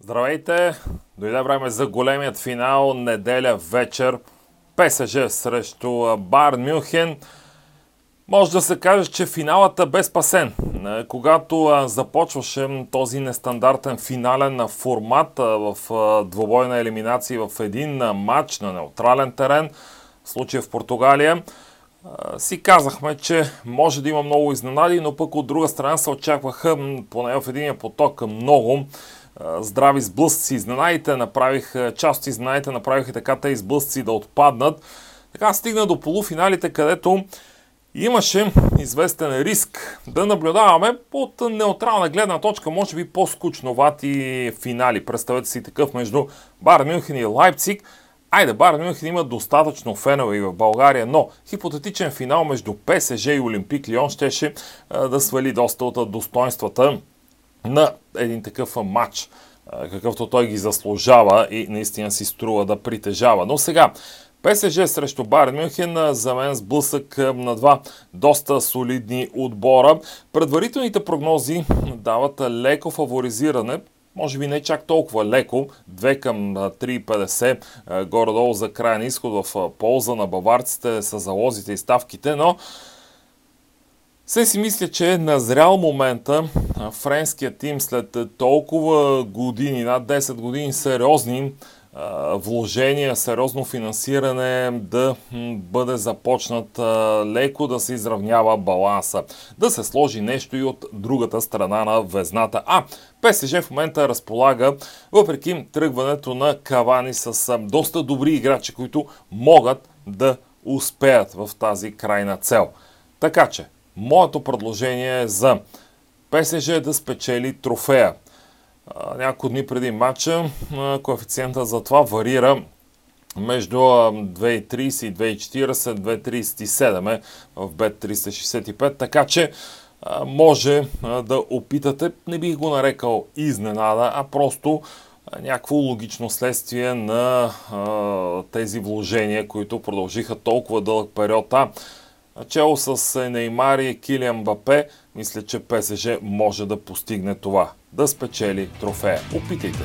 Здравейте! Дойде време за големият финал, неделя вечер. ПСЖ срещу Бар Мюнхен. Може да се каже, че финалът е бе спасен. Е, когато започваше този нестандартен финален формат в двобойна елиминация в един матч на неутрален терен, в случая в Португалия, си казахме, че може да има много изненади, но пък от друга страна се очакваха, поне в един поток, много здрави сблъсъци. Изненадите направих, част от изненадите направиха така тези сблъсъци да отпаднат. Така стигна до полуфиналите, където имаше известен риск да наблюдаваме от неутрална гледна точка, може би по-скучновати финали. Представете си такъв между Бар Мюнхен и Лайпциг. Айде, Бар Мюнхен има достатъчно фенове и в България, но хипотетичен финал между ПСЖ и Олимпик Лион щеше да свали доста от достоинствата на един такъв матч, какъвто той ги заслужава и наистина си струва да притежава. Но сега, ПСЖ срещу Байерн Мюнхен за мен сблъсък на два доста солидни отбора. Предварителните прогнози дават леко фаворизиране може би не чак толкова леко, 2 към 3,50 горе-долу за крайен изход в полза на баварците с залозите и ставките, но се си мисля, че е назрял момента френският тим след толкова години, над 10 години сериозни вложения, сериозно финансиране да бъде започнат леко да се изравнява баланса. Да се сложи нещо и от другата страна на везната. А, ПСЖ в момента разполага, въпреки тръгването на Кавани с доста добри играчи, които могат да успеят в тази крайна цел. Така че, моето предложение е за ПСЖ да спечели трофея. Няколко дни преди матча коефициента за това варира между 2,30 и 2,40, 2,37 е в бет 365, така че може да опитате, не бих го нарекал изненада, а просто някакво логично следствие на тези вложения, които продължиха толкова дълъг период. А Начало с Неймар и Килиан Бапе, мисля, че ПСЖ може да постигне това. Да спечели трофея. Опитайте!